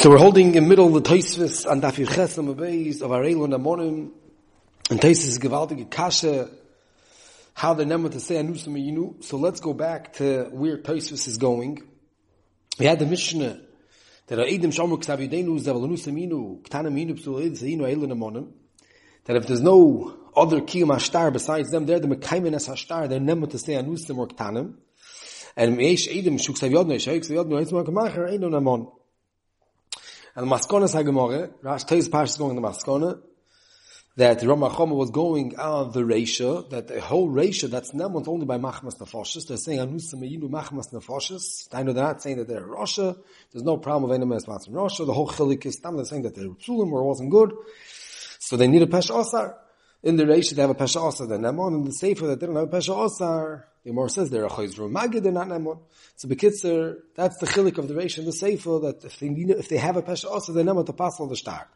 So we're holding in middle the Toisvis and Dafir Chesam Abayis of Arelu and Amonim. And Toisvis is gewaltige Kasha, how they're never to say Anusam Yinu. So let's go back to where Toisvis is going. We had the Mishnah that are Eidim Shomer Ksavidenu Zaval Anusam Yinu, Ktanim Yinu Psul Eid Zayinu Eilu and Amonim. That if there's no other Kiyum Ashtar besides them, they're the Mekaimen as Ashtar, they're never to say Anusam or Ktanim. And Meish Eidim Shuk Yodno, Shaykh Yodno, Eitzma Kamacher, Eilu and Amonim. And Maskona Sagamore, Rash Teis Pash is going in the Maskona, that the Rama Choma was going out of the ratio, that the whole ratio that's not only by Machmas Nefoshes, they're saying Anusa Meinu Machmas Nefoshes. I know they're not saying that they're Russia. There's no problem of any man in Russia. The whole Chilik is they're saying that they're Psulim or wasn't good. So they need a Pesha Osar. In the ratio they have a Pesha Osar. The Nemon in the Sefer that they don't have a Pesha Osar. The Gemara says they're a chayzru magid, they're not nemon. So bekitzer, that's the chilik of the reish in the sefer that if they need, if they have a pesha also, they're nemon to pass on the star.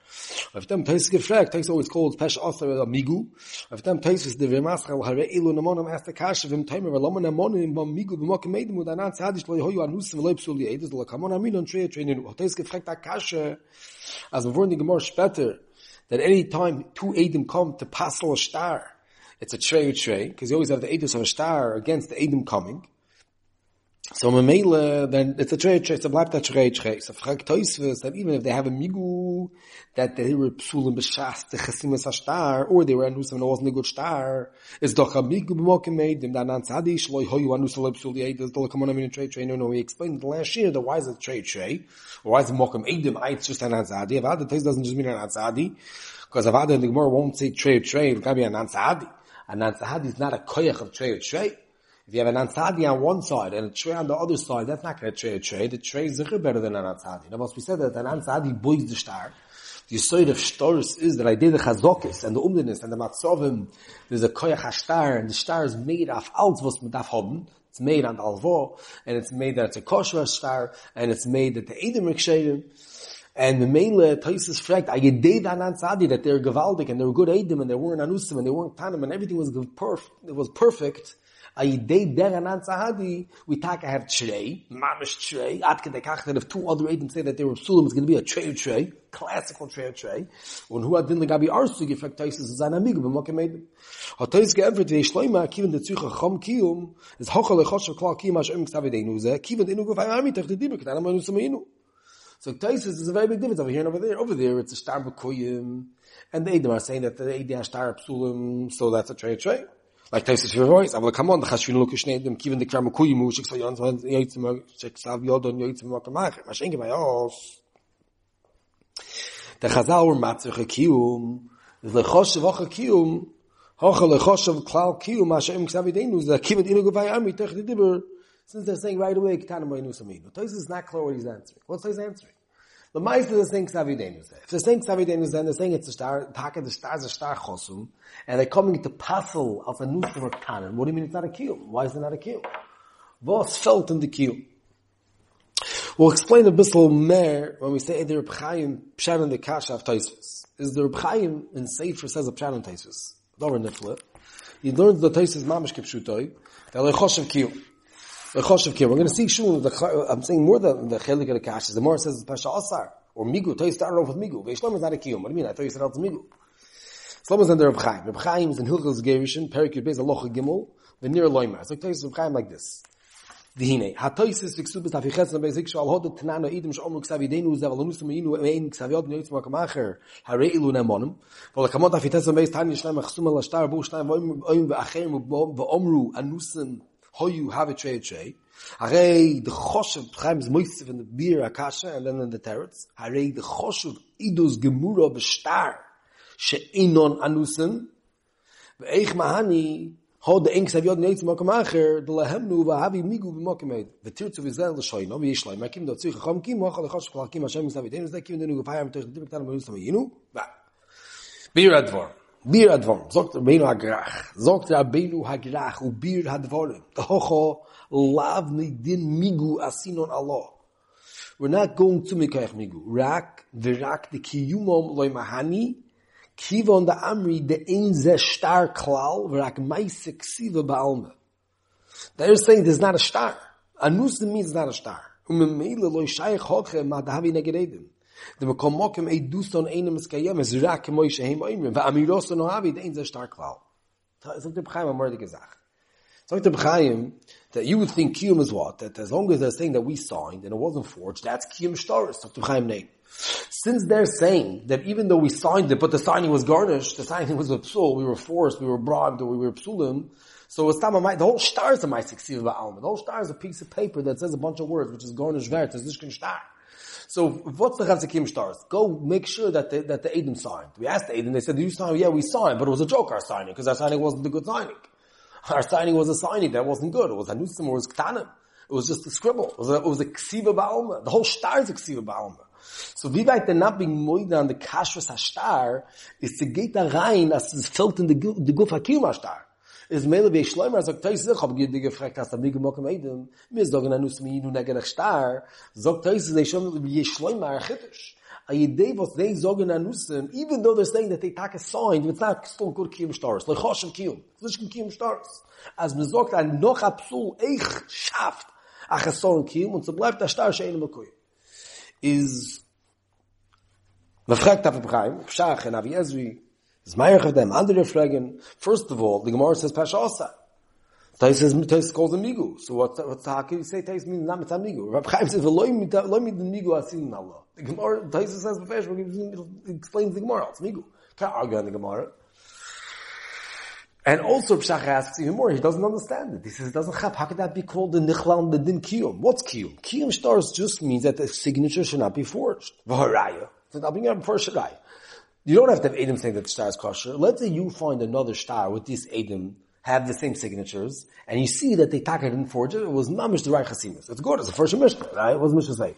If them tais gefragt, tais always called pesha also a migu. If them tais is the v'maschal hare ilu nemonim ask the kasha v'im taimer v'loma nemonim b'm migu b'mokim meidim with anan tzadish lo yehoyu anusim v'lo yipsul yeidus lo kamon amin on trei trei ninu. Tais gefragt a kasha, as we're in the Gemara später, that any time two edim come to pass a star, it's a trey trey, because you always have the edus of a star against the edim coming. So Mamela, then it's a trey trey, it's a blab that trey trey. So Frag Toisves, that even if they have a migu, that they were psulim b'shas, the chesimas star, or they were anusim and it wasn't a good star, it's doch a migu b'mokim made, them dan antzadi, shloi hoyu anusim lo psuli eidas, dol kamon amin trey trey, no, no, we explained the last year that why is it trey trey, why is mokim eidim, ah, it's just an antzadi, if other doesn't just mean an antzadi, because if other the Gemara won't say trey trey, it can be an antzadi. A Nansahadi is not a koyach of trey or trey. If you have a Nansahadi on one side and a trey on the other side, that's not going to trey or trey. The trey is better than a Nansahadi. Now, we said that a Nansahadi boys the star. The side of stars is that I did the chazokis and the umdiness and the matzovim. There's a koyach hashtar and the star is made of alt was mit. It's made on the alvo and it's made that it's a kosher star and it's made that the edim rikshedim. And the mainly Taisus fragt, I did Anan Sadi that they're Gavaldik and they were good Eidim and they weren't Anusim and they weren't Tanim and everything was perfect. It was perfect. I did der Anan Sadi. We talk I have Trey, Mamish Trey. Atke de Kach that if two other Eidim say that they were Psulim, it's going to be a Trey Trey, classical Trey Trey. When who had the Gabi Arsu gefragt Taisus is an Amigo b'moke Eidim. Hat Taisus geämpft, wie Schleima, kiven de Zuche Chom Kiyum, is hochel echosher klal Kiyum ash im Ksavideinu ze, kiven Inu gofay Amitach de Dibur, ketan amanu Samayinu. So Taisus is a very big difference over here and over there. Over there, it's a star b'koyim, and the Eidim are saying that the Eidim are star psulim, so that's a trade trade. Like Taisus for voice, I will come on, the chashvin look shnei Eidim, kiven the kram b'koyim, hu shik sayon, yoitzim, shik sav yodon, yoitzim, makamach, mashenke bayos. The chazal were matzir chakiyum, lechoshev ochakiyum, hocha lechoshev klal kiyum, Hashem ksavidenu, the kiven inu gavai ami, tech dibber, since they're saying right away, Ketana Moinu Saminu. Tosis is not clear what he's answering. What's he answering? The Meister is saying Ksavidenus. If they're saying Ksavidenus, then they're saying it's a star, Taka the star is a star chosum, and they're coming to puzzle of a Nusam or Kanan. What do you mean it's not a kiyum? Why is it not a kiyum? Was felt in the kiyum? We'll explain a bit more when we say the Reb Chaim the Kasha of Taisus. Is the Reb in Sefer says a Pshat in Taisus. Dover Nifle. He learns the Taisus Mamish Kipshutoi. They're like Choshev kiyum. The Choshev kiyum. We're going to see Shul, the, I'm saying more than the Chelik of the Kasha. The more says Pasha Asar. Or Migu. Taisus started off with Migu. Veishlam is not a kiyum. What do you mean? I thought you said it's Migu. Slum is under Reb Chaim. Reb Chaim is in Hilchos Gerishin, Perik Yud Beis Alocha Gimel, the near Loimer. So Taisus Reb Chaim like this. Dihine. Hatoisis viksubis afiches na bezik shal hod tnana idim shomu ksavi denu ze valonu smeinu ein ksaviot neutz ma kamacher hare ilu na monem vol kamot afites beis tan yishlam khsum al shtar bu shtaim voim oim ve achem ve omru anusen how you have a trade trade Arei de khoshev is moist fun de beer akasha, kasha and then the terrace. Arei de khoshev idos gemuro be star she inon anusen. Ve ich ma hani hod de engs hab yod neits mo kemacher de lahem nu va hab migu be mo ve tuts of izel de shoy no mi ish makim do tsikh khom kim mo khol khosh khol kim a shem misavit in ze kim de nu ge tsikh de tarm moist mo yinu. Ba. Bier advar. Bir hat vorn, sagt Rabbeinu Hagrach. Sagt Rabbeinu Hagrach, u bir hat vorn. Tocho, lav ni din migu asinon Allah. We're not going to me kaich migu. Rak, ve rak, de ki yumom loy mahani, ki von da amri, de in ze star klal, rak rak meise ksive ba alme. They're saying there's not a star. Anus de means not a star. Um me le loy shaykh hokhe ma davi havi. The Mekom Mokim Ei Duston Einem Eskayem is Rak Moishe Heim Oimrim. Va Amiros no Havi, the Ein Zeh Stark Val. Sagt der Bchaim am Mordige Sach. Sagt der Bchaim, that you would think Kiyum is what? That as long as they're saying that we signed and it wasn't forged, that's Kiyum Shtaris. Sagt der Bchaim name. Since they're saying that even though we signed it, but the signing was garnished, the signing was a psul, we were forced, we were bribed, we were psulim, so it's time the whole star is a Maisik Siva Ba'alma. The whole star is a piece of paper that says a bunch of words, which is garnished vert, is Nishkin Star. So what's the Chavzikim stars? Go make sure that the, that the Edom signed. We asked the Edom, they said, "Do you sign? Yeah, we signed, but it was a joke our signing because our signing wasn't a good signing. Our signing was a signing that wasn't good. It was Hanusim or it was Ktanim. It was just a scribble. It was a, it was a Ksiva Ba'alma. The whole star is a Ksiva Ba'alma. So wie weit they're not being moida on the kashrus hashtar is to get da rein as es fällt in the, the guf hakil hashtar. Is mele be shloimer sagt teis ich hab gede gefragt hast mir gemok mit dem mir sagen an us mi nu negen star. Sagt teis ze schon wie shloimer khitish a yidei was they sagen an us even though they're saying that they take a sign it's not still good kim stars like khosh kim this kim stars. As mir sagt ein noch absol ich schafft a khson kim und so bleibt der star schein im koy is Man fragt auf Ibrahim, Pshach Ezri, is Meir of them, andere fragen, first of all, the Gemara says Pasha Osa. Tais says, Tais calls a Migu. So what, what's how can you say Tais means not a Migu? Rav Chaim says, Loi mit the Migu asin Allah. The Gemara, Tais says, it explains the Gemara, it's Migu. Can't argue on the Gemara. And also Pshach asks even more, he doesn't understand it. He says, it doesn't have, how could that be called the Nichlan, the Din Kiyum? What's Kiyum? Kiyum stars just means that the signature should not be forged. Vaharaya. I'll bring up first Shirai. You don't have to have Adam saying that the star is kosher. Let's say you find another star with these Adam have the same signatures, and you see that they taka didn't forge it, it was mamish the right chasimus. It's good, it's the first Mishnah, right? What does Mishnah say?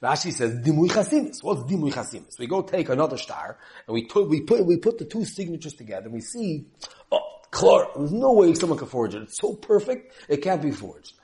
Rashi says, dimui chasimus. What's dimui chasimus? We go take another star, and we put, we put, we put the two signatures together, and we see, oh, clear, there's no way someone can forge it. It's so perfect, it can't be forged.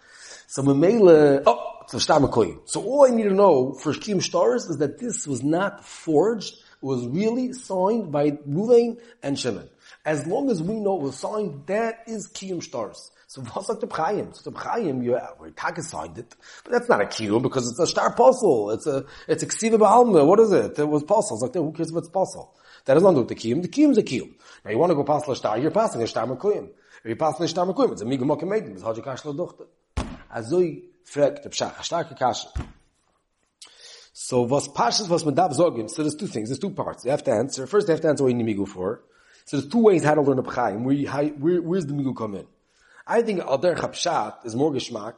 So Mamela, oh, so all I need to know for Shkim Stars is that this was not forged, it was really signed by Ruvain and Shimon. As long as we know it was signed, that is Kiyum Stars. So what's like the B'chayim? So the B'chayim, you, uh, well, Taka signed it, but that's not a Kiyum because it's a Star Puzzle. It's a, it's a Ksiva Ba'alma. What is it? It was Puzzle. It's like, who cares if it's Puzzle? That has nothing to do with the Kiyum. The Kiyum is a Kiyum. Now you want to go past Star, you're passing a Star Mekuyam. If you're passing a Star Mekuyam, it's a Migum Mokamedim. It's Hajikash Laduchte. Azoi, fragt der Pschach, a starke Kasche. So was Pashas, was man darf sagen, so there's two things, there's two parts. You have to answer. First, you have to answer what you need Migu for. So there's two ways how to learn a Pchaim. Where, where, where's the Migu come in? I think Alder Chapshat is more Geshmak,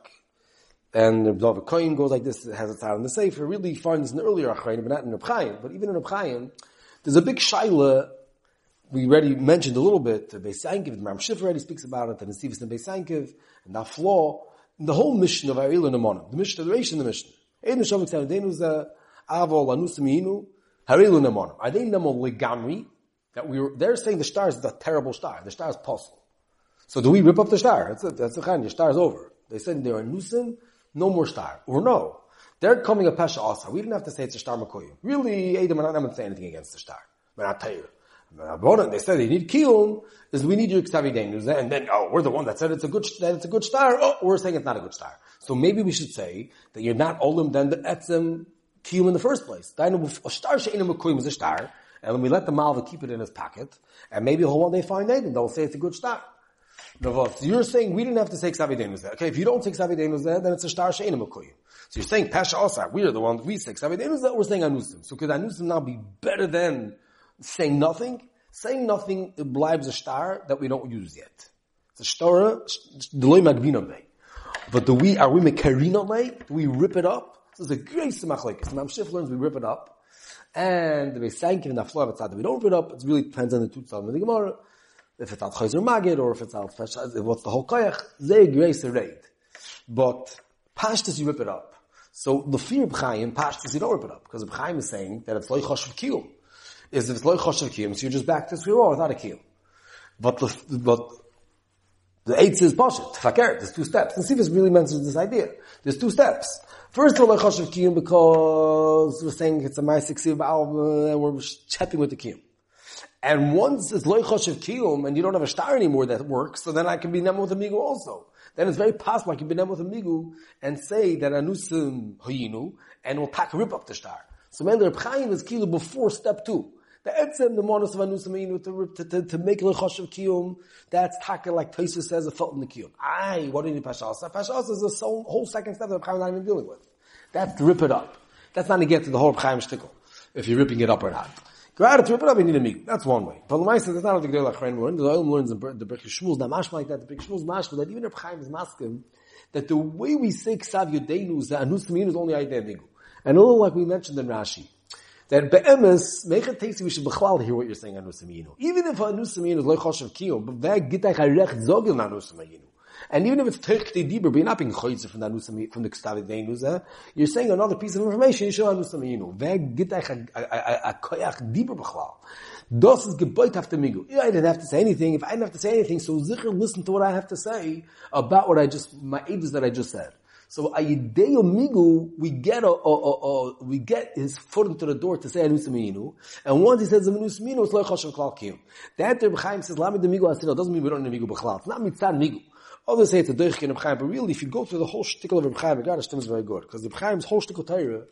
and the David Kohen goes like this, it has its out in the Sefer, really find this in the earlier Achayim, but not in Pchaim. But even in Pchaim, there's a big Shaila, we already mentioned a little bit, the Beisankiv, the Ram Shif already speaks about it, and the Stevenson Beisankiv, and that flaw, the whole mission of and Amonim, the mission, of the Reish and the mission. Ein Hashem Yitzhak, Deinu Zeh, Avo, Lanus Mihinu, Haril and Amonim. Are they Nemo Legamri? That we were, they're saying the star is a terrible star. The star is possible. So do we rip up the star? That's a, that's a kind, the star is over. They said they are Nusim, no more star. Or no. They're coming a Pesha Asa. We didn't have to say it's a star Makoyim. Really, Adam and not say anything against the star. But I'll They said they need kiyum, is we need your ksavidenus, and then, oh, we're the one that said it's a good, that it's a good star, oh, we're saying it's not a good star. So maybe we should say that you're not olim then the etzem kiyum in the first place. A star kiyum is a star, and when we let the malva keep it in his pocket, and maybe he'll one day find it, and they'll say it's a good star. So you're saying we didn't have to say ksavidenus there. Okay, if you don't take ksavidenus there, then it's a star she'enim kiyum. So you're saying pasha osar, we are the ones, we say ksavidenus there, we're saying anusim. So could anusim now be better than saying nothing, saying nothing blibes a star that we don't use yet. It's a star, deloy magbina But do we, are we mekarina lay? Do we rip it up? This is a great semachlekes. Mam Shif learns we rip it up. And the Beisankin in the floor of we don't rip it up. It really depends on the two of the Gemara. If it's al Chayzer Magid or if it's al uh, what's the whole Koyach, they grace the raid. But Pashtas you rip it up. So the fear of Chaim, Pashtas you don't rip it up. Because Chaim is saying that it's chosh of kiyum is if it's loy choshev kiyum, so you're just back to one without a kiyum. But the, but the eight is poshet, fakir, there's two steps. And Sivas really mentions this idea. There's two steps. First loy choshev kiyum because we're saying it's a ma'asik siv and we're chatting with the kiyum. And once it's loy choshev kiyum and you don't have a star anymore that works, so then I can be nemo with amigo also. then it's very possible like you've been with a migu and say that anusim hoyinu and we'll pack a rip up the star. So man, the Chaim is kilo before step two. The etzem, the monos of to, to, to, make lechosh of kiyum, that's taka like Tosa says a fault in the kiyum. Aye, what do you need pashasa? Pashasa is a whole second step that is not even dealing with. That's to rip it up. That's not to get to the whole Chaim shtickle, if you're ripping it up or not. Gerade to rip it up, you need a meat. That's one way. But the Maisa, that's not the Gedel Achrein learn. The oil learns in the Berkei Shmuel, the mashma like that, the Berkei Shmuel's mashma, that even if Chaim is maskim, that the way we say Ksav Yodeinu that Anus is only Aydeh Migu. And a little like we mentioned in Rashi, that be'emes, it taste we should bechlal hear what you're saying Anus Taminu. Even if Anus Taminu is loy choshev kiyom, but veg gitach harech zogil Anus Taminu. And even if it's Terchte Dibur, but you're not being choyzer from the Anusam, from the Kstavi Veinuza, you're saying another piece of information, you show Anusam Yinu. Veg gitach a koyach Dibur Bechlal. Das is geboit after migu. I didn't have to say anything. If I didn't have to say anything, so Zichar listen to what I have to say about what I just, my ages that I just said. So Ayideo Migu, we get a, a, a, a, we get his foot into the door to say Anusminu, and once he says Anus Minu, it's like Choshev Klal Kiyum. That Reb Chaim says Lamed Migu Asino doesn't mean we don't need Migu Bechlal. It's not mitzad Migu. Others say it's a Deichkin of Chaim, but really, if you go through the whole shtickle of Reb Chaim, God, Hashem is very good. Because Reb Chaim's whole shtickle Torah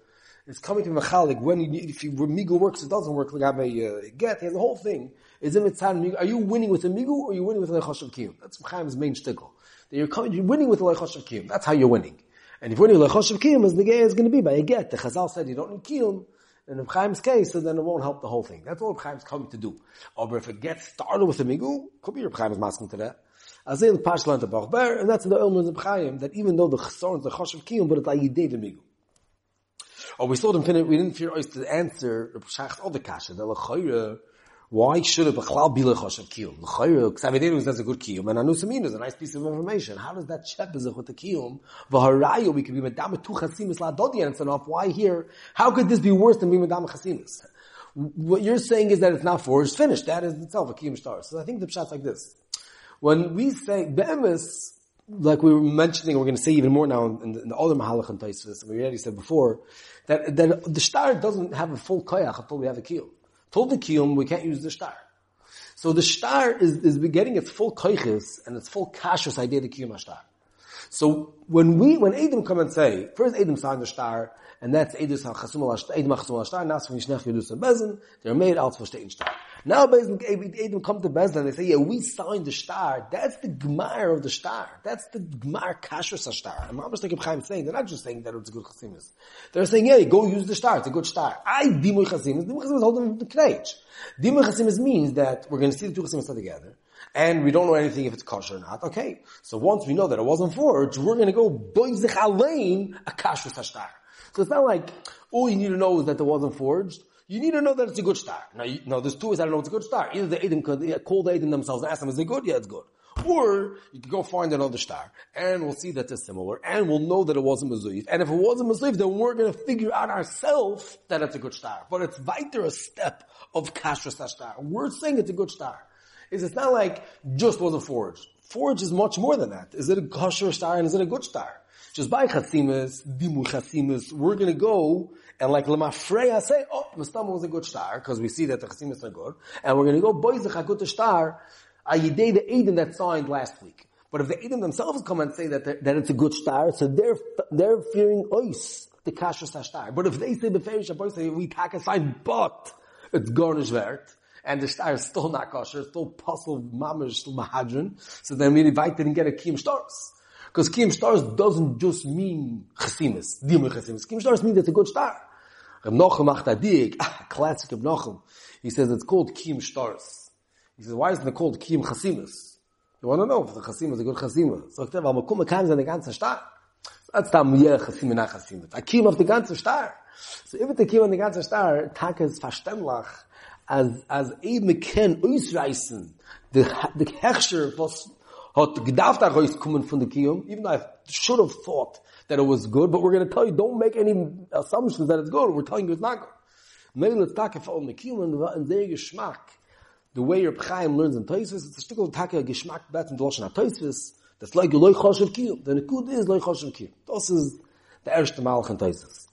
is coming to Machalik, when you, if you, Migu works, it doesn't work, like have a uh, get, he has the whole thing. Is in Mitzad Migu, are you winning with a Migu, or are you winning with a Lechosh of Kiyum? That's Reb main shtickle. That you're coming, you're winning with a Lechosh of Kiyum. That's how you're winning. And if you're winning with Lechosh of Kiyum, as the gay is going to be by a get. The Chazal said you don't need Kiyum, in Reb Chaim's case, so then it won't help the whole thing. That's all Reb Chaim's coming to do. Or if it gets started with a Migu, could be Reb Chaim's masking to that. Azil Pashlan to Bachber, and that's the Ilmans of Chaim, that even though the Chesron is the of Kiyum, but it's like Yidei the Migu. Or we saw them finish, we didn't fear us to answer the Shach's other Kasha, the Lechayra, why should a Bechlal be Lechosh of Kiyum? Lechayra, Ksavidenu says a good Kiyum, and Anusamin is a nice piece of information. How does that Shepazach with the Kiyum? V'harayu, we could be Medama Tu Chasimis Ladodi, and it's enough. Why here? How could this be worse than being Medama Chasimis? What you're saying is that it's not forged, finished. That is itself a Kiyum star. So I think the Pshat's like this. When we say be'emes, like we were mentioning, we're going to say even more now in the, in the other Mahalach and Taisvis, we already said before, that, that the star doesn't have a full koyach until we have a kiyum. Until the kiyum, we can't use the star. So the star is, is getting its full koiches and its full kashrus idea the kiyum star. So when we, when Edom come and say, first Edom signed the star, and that's Edom Chasum al Edom Chasum al Star, Nas from Yishnech Yedus and Bezin, they're made out for Stein Star. Now Bezin, Edom come to Bezin, and they say, yeah, we signed the star, that's the Gmar of the star, that's the Gmar Kashrus star. And Mamash like Chaim saying, they're not just saying that it's a good Chasimus. They're saying, yeah, go use the star, it's a good star. I, Dimoy Chasimus, Dimoy Chasimus holding the Knech. Dimoy Chasimus means that we're going to see the two Chasimus together, and we don't know anything if it's kosher or not. Okay, so once we know that it wasn't forged, we're going to go boizich alein a kashrus hashtar. So it's not like all you need to know is that it wasn't forged. You need to know that it's a good star. Now, you, now there's two ways I don't know it's a good star. Either the Edom could call the Edom themselves and ask them, is it good? Yeah, it's good. Or you can go find another star, and we'll see that they're similar, and we'll know that it wasn't Mazuif. And if it wasn't Mazuif, then we're going to figure out ourselves that it's a good star. But it's weiter a step of Kashrus star. We're saying it's a good star is it's not like just wasn't forged. Forged is much more than that. Is it a kosher star and is it a good star? Just by chasimas, dimu chasimas, we're gonna go and like lemafreya say, oh, Mustama was a good star, because we see that the chasimas are good, and we're gonna go, boys, the good star, ayidei the Eden that signed last week. But if the Eden themselves come and say that, that it's a good star, so they're, they're fearing ois, the kasher star. But if they say beferish, say we take a sign, but it's garnish vert, and the star is still not kosher, still puzzle mamish, still mahadran. So then we invite didn't get a kiyum stars. Because kiyum stars doesn't just mean chasimis, dimur chasimis. Kiyum stars means it's a good star. Reb Nochem Achtadik, ah, classic of Nochem. He says it's called kiyum stars. He says, why isn't it called kiyum chasimis? You want to know if the chasim is a good chasim. So ich tell you, kumme kann sein der ganze star. That's the yeah chasim nach chasim. A kiyum of the ganze star. So if it's a kiyum of the ganze star, tak is verständlich as as eben ken ausreißen the the hechsher was hat gedacht er da raus kommen von der kiyum even though I should have thought that it was good but we're going to tell you don't make any assumptions that it's good we're telling you it's not good maybe let's talk about the kiyum and the geschmack the way your Chaim learns in Toysis, it's a stickle taka geschmack bet in the Lashon HaToysis, that's like a loy choshev kiyum. The nekud is loy choshev kiyum. Das is the erste Malach in Toysis.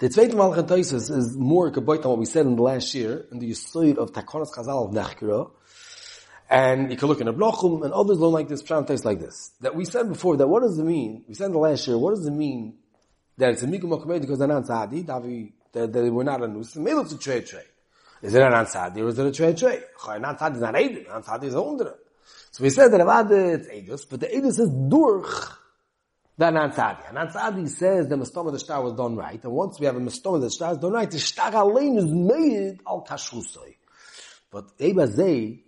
The zweite Mal Toises is more than what we said in the last year, in the Yisoid of Takonas Chazal of Nechkira. And you can look in a blochum, and others don't like this pshat tastes like this. That we said before, that what does it mean? We said the last year, what does it mean that it's a mikum mokamed because they're not tzadi, that, they were not a nus, maybe it's a trade trade. Is it an tzadi or is it a trade trade? Not tzadi is not edin, not tzadi is a undra. So we said that about it's edus, but the edus is durch the Anan Tzadi. Anan Tzadi says the Mestoma the star was done right, and once we have a Mestoma the star is done right, the star allein is made al kashrusoi. But Eba Zei,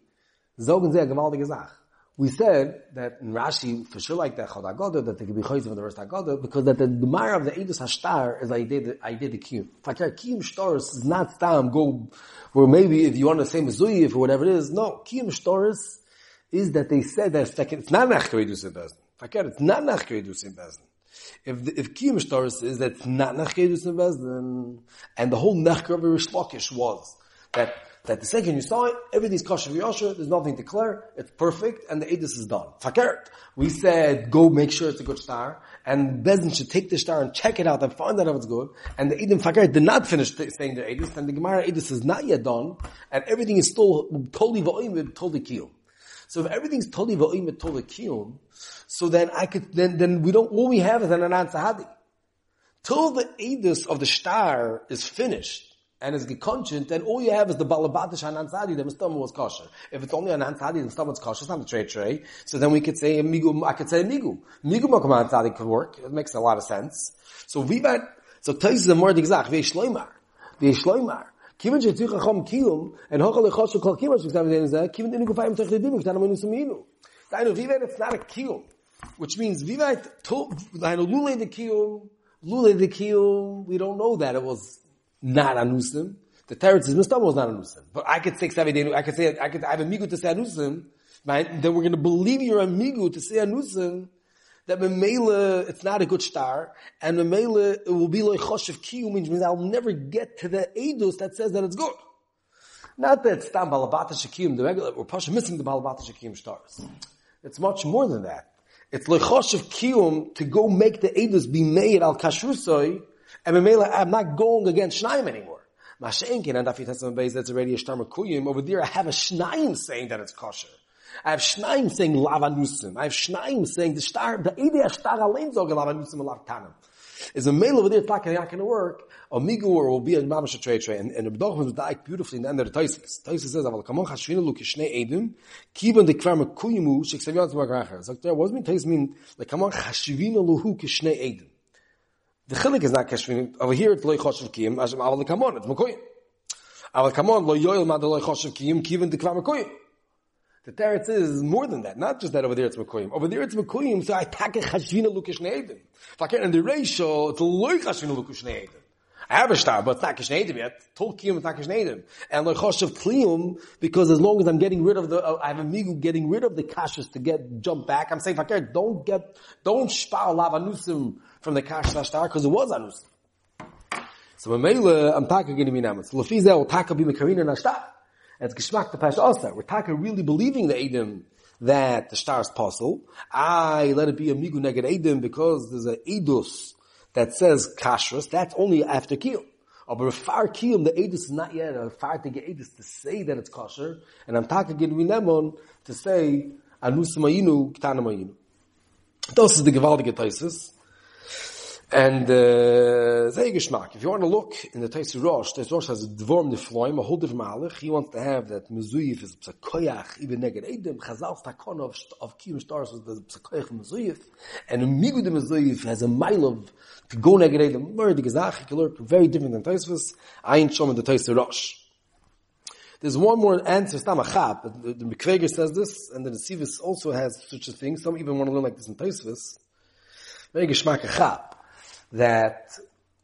Zogen a gewaltige Sach. We said that in Rashi, for sure like that Chod Agoda, that they could be choice of the rest Agoda, because that the Gemara of the Edus HaStar is I did, I the Kiyum. Fakir Kiyum Shtoris is not Stam, go, where maybe if you want to say Mezuyif or whatever it is, no, Kiyum Shtoris is that they said that second, it's not Nechker Edus Bezdin. Fakir, it's not Nechker Edus Bezdin. If the, if Kiyum Shtoris is that it's not Nechker Edus Bezdin, and the whole Nechker of Rish Lakish was that that the second you saw it, everything's kosher v'yosher, there's nothing to clear, it's perfect, and the edus is done. Fakert. We said, go make sure it's a good star, and Bezin should take the star and check it out and find out if it's good, and the Edom Fakert did not finish saying their edus, and the Gemara edus is not yet done, and everything is still totally va'im totally kiyum. So if everything's totally va'im totally kiyum, so then I could, then, then we don't, all we have is an anan sahadi. Till the edus of the star is finished, and is gekonchent, then all you have is the balabatish hanan tzadi, the stomach was kosher. If it's only tzadi, the stomach's kosher, it's not a tray tray. So then we could say migu, I could say migu. Migu makom tzadi could work. It makes a lot of sense. So vivat, so tais is a more exact, ve shloimar. Ve shloimar. Kiven she tzich chachom kiyum, and hochal lechoshu kol she examine in zeh, kiven dinu gufayim tech lidim, ktan amonu suminu. Dainu, vivat, it's not a kiyum. Which means, vivat, dainu, lule the kiyum, lule the kiyum, we don't know that it was not anusim. The teretz is Mustama was not anusim. But I could say Ksavei I could say, I could, I have a migu to say anusim, right? Then we're to believe you're a migu to say anusim, that Memela, it's not a good star, and Memela, it will be like Choshev Kiyum, which means I'll never get to the Edus that says that it's good. Not that it's Stam Balabata Shakim, the regular, we're Pasha missing the Balabata Shakim stars. It's much more than that. It's Lechoshev Kiyum to go make the Edus be made al Kashrusoi, and Mamela, I'm not going against Shnaim anymore. That's already a. Over there, I have a Shnaim saying that it's kosher. I have Shnaim saying Lavanusim. I have Shnaim saying the Shtar, the Idea Shtar Alein Zog Lavanusim and Lavtanim. Is a mail over there talking not going to work, a migur will be a mamash trade trade, and, and B'dach was dyed beautifully in the end of the Taisis. Taisis says, "Aval kamon chashvina lu kishnei edim, kivan de kvar mekuyimu sheksaviyan tzmar gracher." So there was mean Taisis mean like kamon chashvina luhu kishnei edim. The chilik is not kashvin. Over here it's loy choshev kiyim. Aval kamon it's mekoyim. Aval kamon lo yoyel mad loy choshev kiyim kiven dekvar mekoyim. The teretz is more than that. Not just that over there it's mekoyim. Over there it's mekoyim. So I take a chashvina lukish needim. If I can in the ratio, it's loy chashvina lukish needim. I have a star, but it's not kishnedim yet. Tol kiyum, it's not kishnedim. And like choshev kliyum, because as long as I'm getting rid of the, uh, I have a migu getting rid of the kashas to get, jump back, I'm saying, fakir, don't get, don't spar lavanusim from the kash star, because it was anusim. So Mamela, I'm taka getting me namas. Lefizel, taka be mekarina nashtar. It's geschmack the pash also. We're taka really believing the Edom that the star is possible. I let it be a migu neged Edom because there's a edus that says kashrus, that's only after kiyum. But far kiyum, the edus is not yet a far to get edus to say that it's kosher, and I'm talking again nemon to say anus mayinu ktana mayinu. Das is the gewaltige Taisis. And uh, sehr geschmack. If you want to look in the Taisi Rosh, the Rosh has a dvorm nefloim, a whole different malach. He wants to have that mezuyif is psakoyach, even neged edem, chazal takon of, of kiyum stars the psakoyach mezuyif, and migu de mezuyif has a mile of to go neged more the gezach, very different than Taisvis, ayin shom in the Taisi Rosh. There's one more answer, it's not a chap, the, the Mekveger says this, and the Nesivis also has such a thing, some even want to learn like this in Taisvis, very geschmack a chap that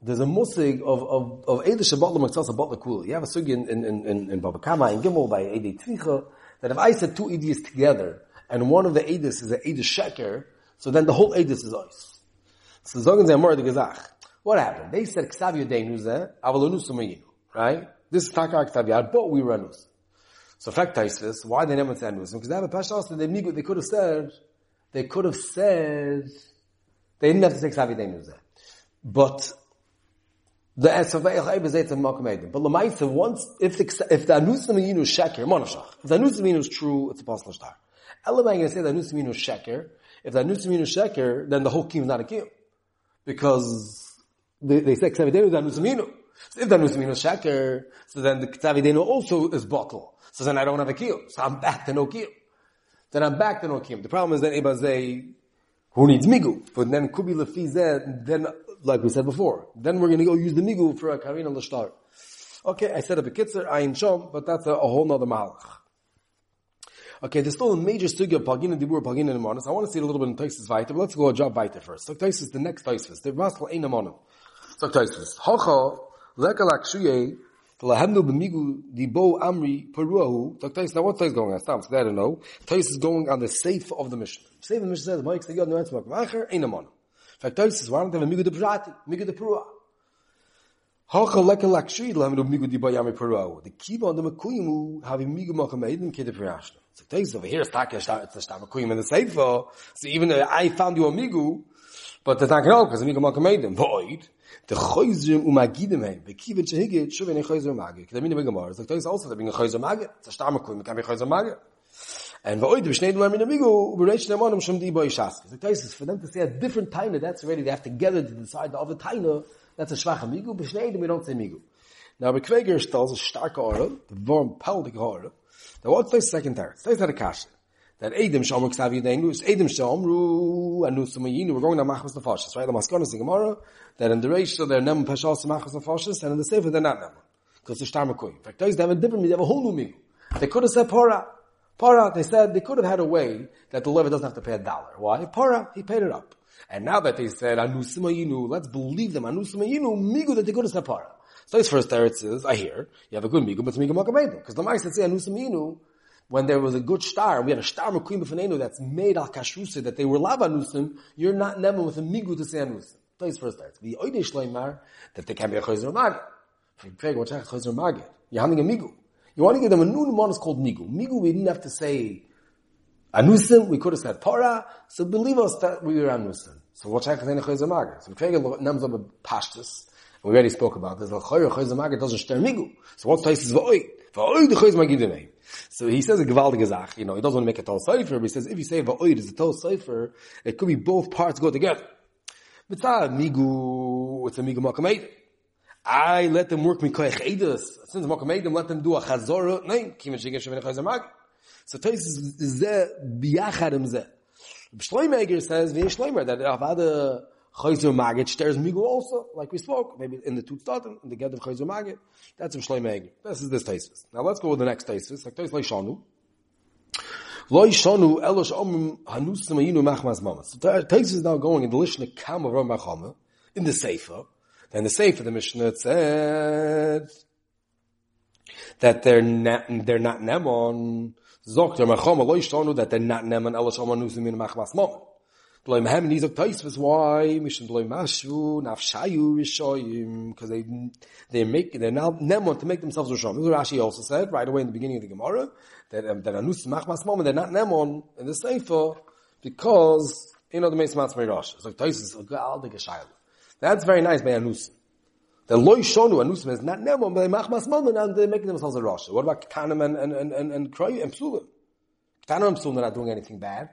there's a musig of of of Eidah Shabbat L'Maktzas Shabbat. You have a sugi in in in in Baba Kama in Gimel by Eidah Tvicha that if I said two Eidas together and one of the Eidas is an Eidah Sheker, so then the whole Eidas is Ois. So Zogan Zemor the Gezach. What happened? They said Ksav Yodeinu Zeh Avalonu Sumayinu. Right? This is Takar Ksav Yad, but we were Anus. So fact this, why they never said Anus? Because they have a Pashas that they they could have said, they could have said, they didn't have to say Ksav Yodeinu. But the esavei chayv is etzem makom edim. But lemaisa, once, if the, if the anusim yinu sheker, monashach, if the anusim yinu is true, it's a possible star. Elamai going to say the anusim yinu sheker. If the anusim yinu sheker, then the whole kiyum is not a kiyum. Because they, they say ksavidenu the anusim yinu. So if the anusim yinu sheker, so then the ksavidenu also is bottle. So then I don't have a kiyum. So I'm back to no kiyum. Then I'm back to no kiyum. The problem is that Eba say, who needs migu? But then kubi lefi then like we said before. Then we're going to go use the migu for a karina l'shtar. Okay, I said a bekitzer, ayin shom, but that's a, a whole nother malach. Okay, there's still a major sugya of Pagin and Dibur, Pagin and Amonis. I want to see a little bit in Taisis Vaita, but let's go a job Vaita first. So Taisis, the next Taisis. The Raskal Ein Amonim. So Taisis. Hocha, leka lakshuye, lahemnu b'migu dibo amri peruahu. So Taisis, now what Taisis going on? Stop, I don't know. Taisis is going on the safe of the mission. Safe of the mission says, Mike, say, God, no answer, Macher, Ein Amonim. Fact is why don't have a migu de prati migu de prua hoch leke lakshri lamen do migu de bayam prua the kiva on the mekuimu have migu mach meiden kide prashna so days over here is start to start mekuim in the safe so even though i found you migu but the thank no because migu mach meiden void. The khoizim um agidem hey the kiva chege shuven khoizim magge the mine migu so days also the migu khoizim magge the start mekuim kann ich khoizim magge And va'oid b'shnei dvar min amigu, b'reish ne'monim shum di boi shaskis. The is for them to say a different taina, that's already, they have to gather to decide the other taina, that's a schwach amigu, b'shnei we don't say migu. Now, Bekweger tells a stark order, the warm, pelvic order, that what says second teretz? Says that a kasha. That Edom Shom Ksavi Denu is Edom Shomru Anu Sumayinu. We're going to Machmas Nefashis, right? The Maskonis in Gemara, that in the Reish, they're Nem Peshas Machmas Nefashis, and in the Sefer they're not Nem. Because they're Shtar Makui. In fact, they have a different, they have a whole new migu. They could have said Porah. Para, they said they could have had a way that the Levi doesn't have to pay a dollar. Why? Para, he paid it up. And now that they said, Anusimayinu, let's believe them, Anusimayinu, Migu, that they could have said Para. So his first teretz is, I hear, you have a good Migu, but it's Migu Makabedu. Because the Ma'is say Anusimayinu, when there was a good star, we had a star Mekwim B'fanenu that's made al Kashruse, that they were Lava Anusim, you're not never with a Migu to say Anusim. So his first teretz. The Oidish Leimar, that they can be a Chayzer. If you pray, a Chayzer Magid? You're having a Migu. You want to give them a new one called Migu. Migu, we didn't have to say Anusim, we could have said Torah, so believe us that we were Anusim. So what Shaykh Zayin Choy Zamager? So Krega names of a Pashtus, we already spoke about this, Choy Choy Zamager doesn't share Migu. So what place is V'oi? V'oi the Choy Zamagidim So he says a gewaltige Zach, you know, he doesn't want to make a Tol Sefer, but he says if you say V'oi is a Tol Sefer, it could be both parts go together. Mitzah, Migu, it's a Migu Makamaydim. I let them work mikoyach edus. Since Mokum made them, let them do a chazor. Nein, kima shigeh shavin chazor mag. So Toys is ze biyachad im ze. Shloimeger says, v'yesh shloimer, that avada chazor magit there's migu also, like we spoke, maybe in the two Tutstaten, in the get of chazor magit. That's in Shloimeger. This is this Toys. Now let's go with the next Toys. Like Toys like Shanu. Lo yishonu elosh omim hanusim ayinu machmas mamas. So is now going in the Lishna Kam of Ramachama, in the Sefer, then the Sefer, of the Mishnah said that they're not, they're not Nemon. Zokt der Machama lo yishtonu that they're not Nemon ela shama nusim in machmas mom. Bloim hem nizok taisvus why mission bloim mashu nafshayu rishoyim because they they make they're now Nemon to make themselves rishon. Rashi also said right away in the beginning of the Gemara that um, that anusim machmas mom they're not Nemon in the Sefer because you know the Meis Matzmei Rosh. So Taisus is a gal the that's very nice by Anusim. The loy shonu anusim is not nemo, but they machmas mammon and they're making themselves a rasha. What about ketanim and and and and and kroy and psulim? Ketanim and psulim are not doing anything bad.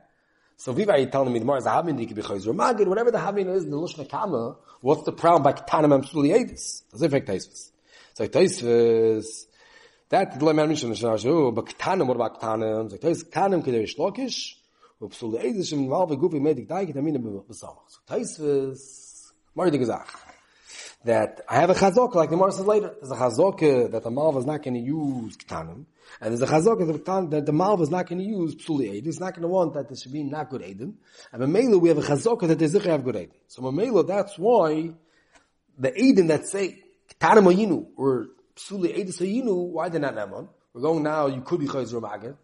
So viva are telling me more is a havin diki b'chayzer magid whatever the havin is in the lushna kama. What's the problem by ketanim and psuli edis? Does it affect taisvis? So taisvis that the lemon mission is oh but ketanim what about ketanim? So taisvis ketanim kedei shlokish. Upsuli edis im valve gufi medik daikit amin b'samach. So taisvis That I have a chazok, like the Gemara says later. There's a chazok uh, that the malva is not going to use ketanim, and there's a chazok that the malva is not going to use psuli eid. It's not going to want that there should be not good eidin. And Mamela, we have a chazok that they have good eidin. So Mamela, that's why the eidin that say ketanim oyinu, or psuli eid sayinu, why they're not nemon? We're going now, you could be chayzer magid.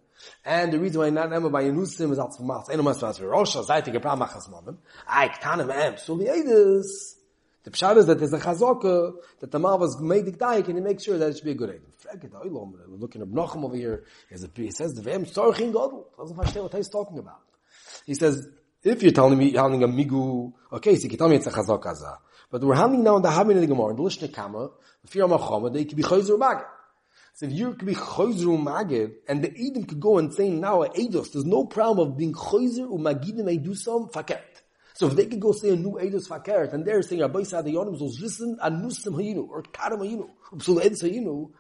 And the reason why not Emma by Yenusim is also Mas. Eno Mas Mas Rosh, as I think a Pram Machas Momim. I Ktanim Em. So the Eidus, the Pshad is that there's a Chazaka, that the Malvas made the Daik, and he makes sure that it should be a good Eidus. Frag it, Oilom, we're looking at Nochem over here, he says, the Vem Sorchin Godel. Doesn't understand what he's talking about. He says, if you're telling me, telling a Migu, okay, so you can tell me it's a Chazaka But we're handling now in the Hamid in the Gemara, the Lishna Kama, the Fir Machama, they could be Chayzer Magid. So if you could be Chayzer Magid, and the Edom could go and say now at Eidos, there's no problem of being Chayzer Umagidim Eidusam Fakert. So if they could go say a new Eidos Fakert, and they're saying Rabbi Sa'ad Yonim, so listen, Anusim Hayinu, or Karam Hayinu, Upsul Edis Hayinu,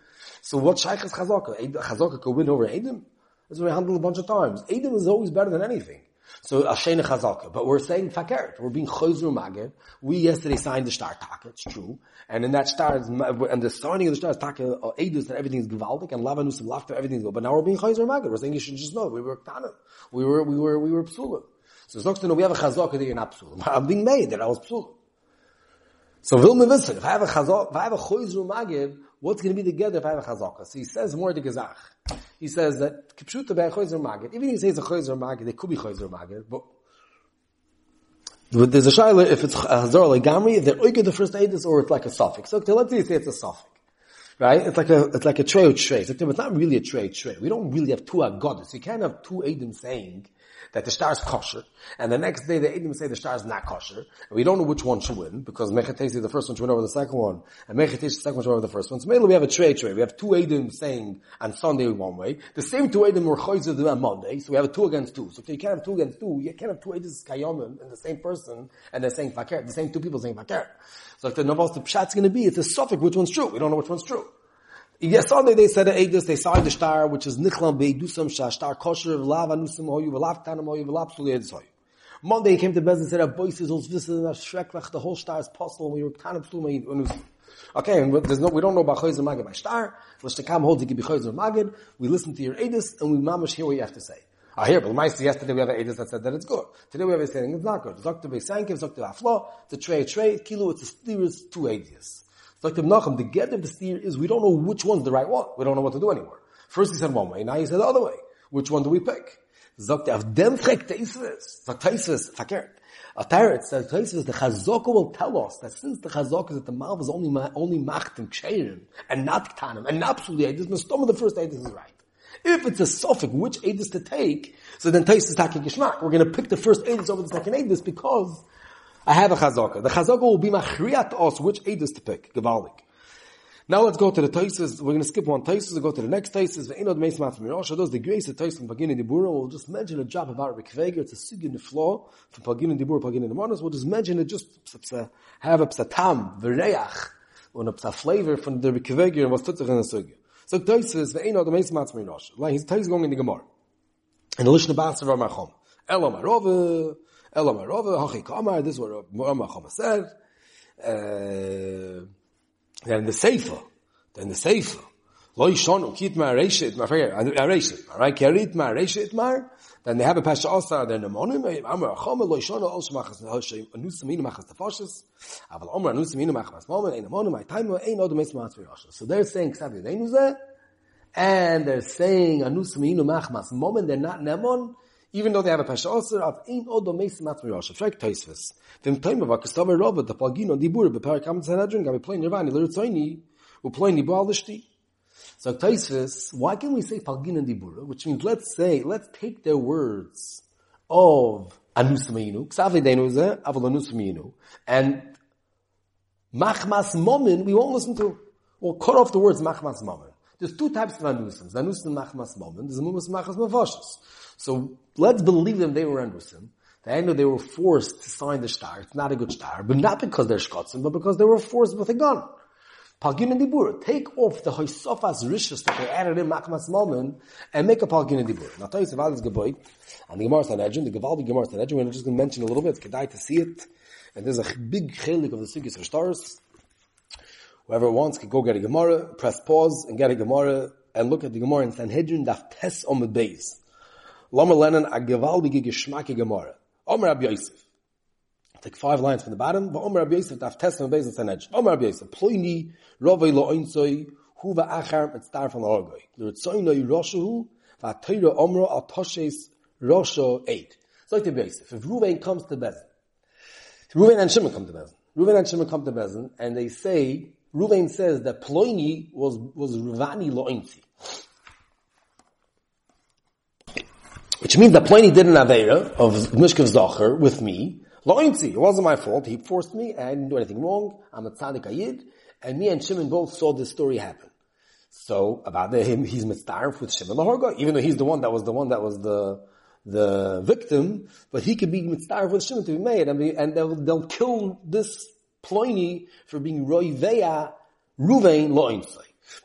so what Shaykh is Chazaka? Chazaka could win over Edom? That's what we handled a bunch of times. Edom is always better than anything. So Ashena Chazaka. But we're saying Fakert. We're being Magid. We yesterday signed the star Taka. It's true. And in that star, and the signing of the star Taka, uh, Edus, that everything is Givaldik, and Lavanus and Laughter, everything is good. But now we're being Magid. We're saying you should just know. We were Ktanim. We were, we were, we were Psulim. So it's not to know we have a Chazaka that you're not Psulim. I'm being made that I was Psulim. So Vilma Visser, if I have a Chazaka, if I have a Magid, what's going to be together if I have a Chazaka? So he says more to Gezach. He says that Kipshuta by Choyzer Magid, even if he says a Choyzer Magid, it could be Choyzer Magid, but there's a shaila if it's Hazar like Gamri, they're oiga the first edus or it's like a suffix. So let's say it's a suffix. Right? It's like a, it's like a tray of tray. It's not really a tray tray. We don't really have two agodas. You can't have two edim saying, that the star is kosher, and the next day the Edom say the star is not kosher, and we don't know which one should win, because Mechatesi the first one should win over the second one, and Mechatesi the second one should win over the first one. So mainly we have a trade trade. We have two Edom saying on Sunday one way, the same two Edom were Choyzer on Monday, so we have a two against two. So if you can't have two against two, you can't have two Edom Kayomim and the same person, and they're saying Fakir, the same two people saying Fakir. So if the Navos, the Pshat's gonna be, it's a suffix which one's true. We don't know which one's true. Yes, Sunday they said Eidos, they signed the star, which is Nichlam Beidusam Shah, star kosher, Lav Anusim Hoyu, Lav Tanam Hoyu, Lav Suli Hoyu. Monday he came to Bez and said, Bois is uns wissen, that Shreklach, the whole star is possible, and we were Tanam Suli Anusim. Okay, and there's no, we don't know about Chayzer Magid by star, which the Kam holds to give Chayzer Magid, we listen to your Eidos, and we mamash hear what you have to say. I hear, but the yesterday we have an Eidos that said that it's good. Today we have a saying it's not good. Dr. Beisankiv, Dr. Aflo, it's a tray, tray, kilo, it's a steer's two Eidos. Like the the get of the steer is we don't know which one's the right one. We don't know what to do anymore. First he said one way, now he said the other way. Which one do we pick? A Teretz Teisves, the Chazaka will tell us that since the Chazaka is that the Malv is only, only macht and and not ktanim, and absolutely the of the first Edis is right. If it's a suffix, which Edis to take, so then Teisves taking Gishmak. We're going to pick the first Edis over the second Edis because I have a chazaka. The chazaka will be my machriat us which edus to pick. Gewaldig. Now let's go to the Taisus. We're going to skip one Taisus and go to the next Taisus. Ve'enod meis mat mirosha. Those the grace of Taisus from Pagin and Dibura. We'll just mention a job about Rikveger. It's a sig in the floor from Pagin and Dibura, Pagin and Manas. We'll just mention it just have a psatam, v'reach, and a psa flavor from the Rikveger and what's tutzach in the sugya. So Taisus, ve'enod meis mat mirosha. Like he's Taisus going in the Gemara. And the Lishna Basar Ramachom. Elo Marova. Ela Marova, Hachi Kamar, this is what Rama Chama said. Uh, then the Seifa, then the Seifa. Lo Yishonu, Kit Mar Reshit, Mar Reshit, alright, Kerit Mar Reshit Mar, then they have a Pasha Asa, then the Monim, Amar Chama, Lo Yishonu, Also Machas Hashem, Anusaminu Machas Tafashis, Aval Omer Anusaminu Machas Momen, Ein Monim, Ein Taimo, Ein Odom Eis Maatz Virasha. So they're saying Ksav Yudenu Zeh, and they're saying Anusaminu Machmas Momen, they're not Nemon, even though they have a pasha also of ein odo meis mat mirasha frek taisves dem time of akstav rob the pagin on dibur be par kam sanadrin gabe plain nirvani lertsoini u plain balishti so taisves why can we say pagin and dibur? Which means let's say let's take their words of anusmeinu ksave denuze avol anusmeinu and machmas momen we won't listen to. We'll cut off the words machmas momen there's two types of anusim. Anusim machmas momen. There's anusim machmas mavashas. So let's believe them they were anusim. They know they were forced to sign the star. It's not a good star, but not because they're shkotzim, but because they were forced with a gun. Palgin and Dibur. Take off the Hoysofas Rishus that they added in Machmas Momen and make a Palgin and Dibur. Now, Toys Avalis Geboit, and the Gemara Sanhedrin, the Gavaldi Gemara Sanhedrin, we're just going to mention a little bit, it's Kedai to see it, and there's a big chelik of the Sugis stars. Whoever wants can go get a Gemara, press pause, and get a Gemara, and look at the Gemara in Sanhedrin, Daf Tes Omid Beis. Lama Lenin a gewaltige Geschmacke Gemara. Omer Rabbi Yosef. Take five lines from the bottom. But Omer Rabbi Yosef daf test on Beis Sanhedrin. Omer Rabbi Yosef. Ploini rovei lo oinzoi huva achar mit star von Orgoi. L'ritzoinoi roshu v'atayra omro al toshes rosho eight. So like the Yosef. If Ruvain comes to Bezin, Ruvain and Shimon come to Bezin. Ruvain and Shimon come to Bezin, and they say, Ruvain says that Ploini was, was Ruvani Loinzi. Which means that Pliny did an Aveira of Mishkav Zocher with me. Loinzi, it wasn't my fault. He forced me. I didn't do anything wrong. I'm a tzaddik ayid. And me and Shimon both saw this story happen. So about the, him, he's mitzdarf with Shimon Lahorga, even though he's the one that was the one that was the the victim, but he could be mitzdarf with Shimon to be made, and, be, and they'll, they'll kill this Ploini for being roiveya Ruvain loinzai.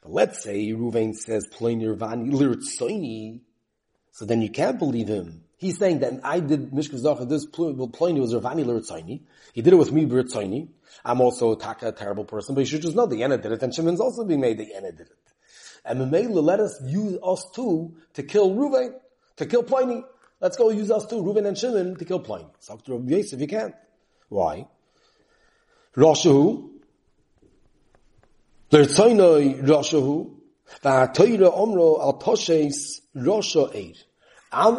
But let's say Ruvain says Ploini Rvani lirtsoini, so then you can't believe him. He's saying that I did Mishkav Zacha, this Ploini was Ravani lirtsoini. He did it with me b'ritzoini. I'm also taka, a terrible person, but you should just know the Yena did it, and Shimon's also being made the Yena did it. And Mamela let us use us too to kill Ruvain, to kill Pliny. Let's go use us too, Reuven and Shimon, to kill Pliny. So Rabbi Yosef, you can't. Why? Roshahu, Lertzainoi Roshahu, V'atoyra Omro al Toshes Rosha Eid.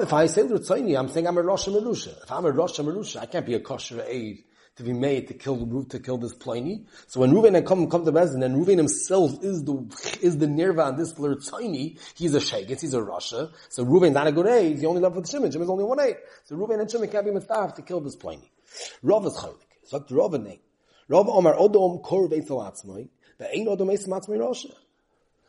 If I say Lertzaini, I'm saying I'm a Rosha Merusha. If I'm a Rosha Merusha, I can't be a kosher aid to be made to kill the to kill this Pliny. So when Reuven come come to Bezin, and Reuven himself is the is the nirva on this tiny, he's a shagets, he's a Russia. So Reuven's not a good aid. He's the only left with Shimon. Shimon's only one aid. So Reuven and Shimon can't be mitzvah to kill this Pliny. Rav is chaylik. So the Rav name. Rav Omar Odom Kor Veitalatzmai. The ain't Odom Eitzmatzmai Russia.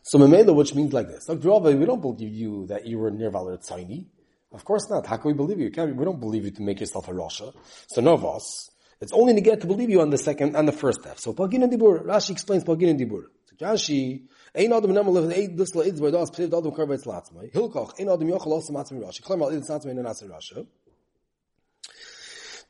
So Memela, which means like this. Rav, we don't believe you that you were nirva tiny. Of course not. How can we believe you? We don't believe you to make yourself a Russia. So no of us. It's only to get to believe you on the second, and the first half. So Pagin and Dibur, Rashi explains Pagin and Dibur. So Rashi, Ein Adam Nemal Lev Eid This Leid Zbay Das Ptiv Adam Karvet Slatzmai. Hilkoch, Ein Adam Yochel Osa Matzmai Rashi. Klemar Leid Slatzmai Nenasa Rasha.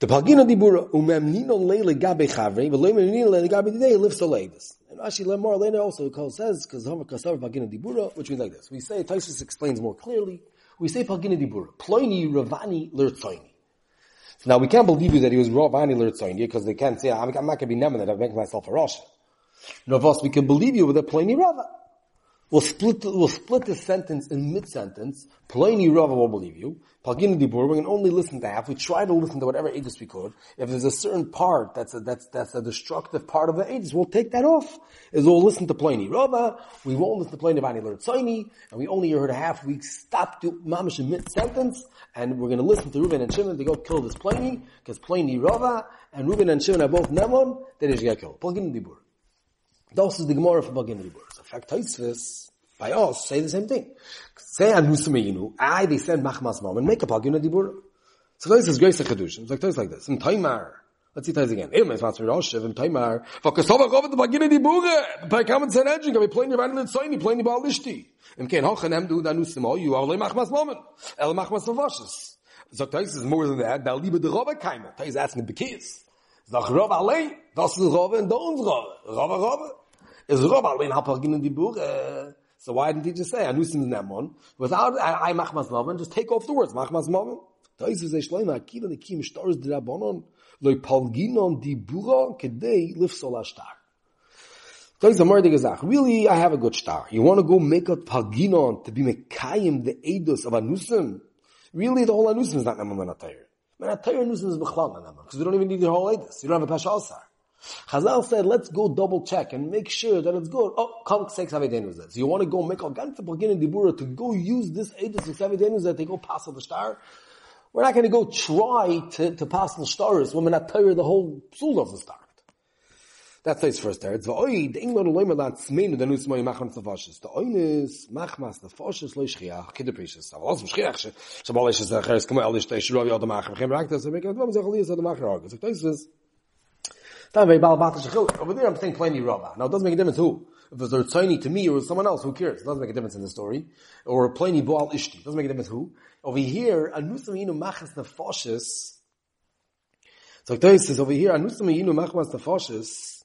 The Pagin Dibura Dibur, Umem Nino Leile Gabe Chavre, but Leile Nino Leile Gabe Didei lives the Leidus. And Rashi Lemar later also says, because Homer Kasav Pagin and Dibura, which means like this. We say, Taisus explains more clearly, we say Pagin and Dibura, Ploini Ravani Lertzoini. So now we can't believe you that he was Ravani Lertzoini because they can't say, I'm, I'm not going to be Neman that I've made myself a Rosh. No, us, we can believe you with a Pliny Rava. We'll split, we'll split the sentence in mid-sentence. Pliny Rava will believe you. Pagini Dibur, we can only listen to half. We try to listen to whatever ages we could. If there's a certain part that's a, that's, that's a destructive part of the ages, we'll take that off. Is we'll listen to Pliny Rava, we won't listen to Pliny Vani Lertzoini, and we only heard a half. We stop to mamish in mid-sentence, and we're to listen to Reuven and Shimon to go kill this Pliny, because Pliny Rava and Reuven and Shimon are both Nemon, they should get killed. Pagini Dibur. Das is the Gemara for Pagini Dibur. So, fact, Taisvis, by us say the same thing. Say an Husameinu, I they said Machmas Mom and make a Pagina Dibur. So this is grace of Kedushin. It's like this. In Taimar. Let's see ties again. Eim es matzmir Roshev in Taimar. Vakasova gov the Pagina Dibur. By common edging, we play Nirvana and Soini, play Nibal Lishti. Im kein Hochen hem du da Nusimo, you are Machmas Mom. El Machmas Navashis. So Tais is more than that. Da liebe the Rova Keimer. Tais asking the kids. Sag Rova allein. Das ist Rova und da uns Rova. Rova Rova. Is Rova allein hapagin in Dibur. So why didn't he just say Anusim Nemon without I, I Machmas Maven? Just take off the words Machmas Maven. Tais is a shleima akiva nekim stars drabonon loy palginon di bura kedei lifsol ashtar. Tais a mordig gezach. Really, I have a good star. You want to go make a palginon to be mekayim the edus of Anusim? Really, the whole Anusim is not Nemon Menatayr. Menatayr Anusim is Bechwal Nemon because we don't even need the whole edus. You don't have a Pasha Alsar. Chazal said, let's go double check and make sure that it's good. Oh, come six Avidenuzah. So you want to go make a ganze Pagin Dibura to go use this Edus six Avidenuzah to go pass the star? We're not going to go try to, to pass the stars when we're not tired the whole psul of the star. That's his first there. It's v'oi, the England loimer lan tzmeinu den us moi machmas nefashis. The oinis, machmas nefashis lo yishchiach, kide precious. Aber was mishchiach, shabal ish es acheres, kamo el ish te shiravi al demachar, v'chem raktas, v'chem raktas, v'chem raktas, v'chem raktas, v'chem raktas, not very Over there I'm saying plenty rava. Now it doesn't make a difference who. If it's tiny to me or someone else, who cares? It doesn't make a difference in the story. Or plenty boal ishti. It doesn't make a difference who. Over here, anusam yinu machas nefoshes. So Ktoi says over here, anusam yinu machas nefoshes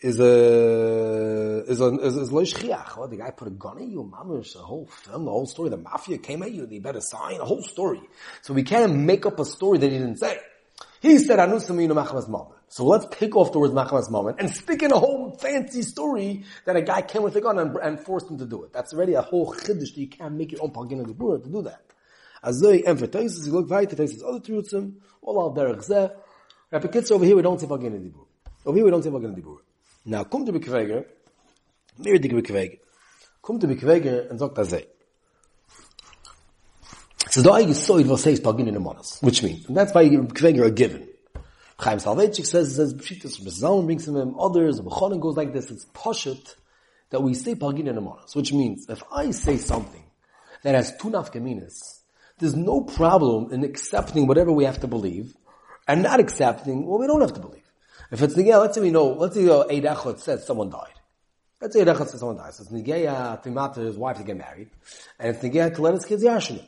is a, is a, is, is loish chiach. Oh, the guy put a gun at you, mamish, the whole film, the whole story, the mafia came at you, they better sign, a whole story. So we can't make up a story that he didn't say. He said, anusam yinu machas mama. So let's pick off the words Machamas moment and stick in a whole fancy story that a guy came with a gun and, and forced him to do it. That's already a whole chiddush that you can't make your own pagina dibura to do that. Azoi emphasizes, you look right, it other truths, all of derech zeh. Rabbi over here we don't say pagina dibura. Over here we don't say pagina dibura. Now, come to Bekweger, maybe the Bekweger. Come to Bekweger and sagt azay. So the I saw it was says pagina in which means, and that's why Bekweger are given. Chaim Soloveitchik says, says, Pshitas, Mr. brings him, others, Bechonin goes like this, it's Poshet, that we say Pagin and which means, if I say something that has two nafkaminas, there's no problem in accepting whatever we have to believe, and not accepting what we don't have to believe. If it's Nigea, let's say we know, let's say uh, Eid says someone died. Let's say Eid Echot says someone died. So it's Nigea to matter his wife to get married, and it's let his kids Yashim.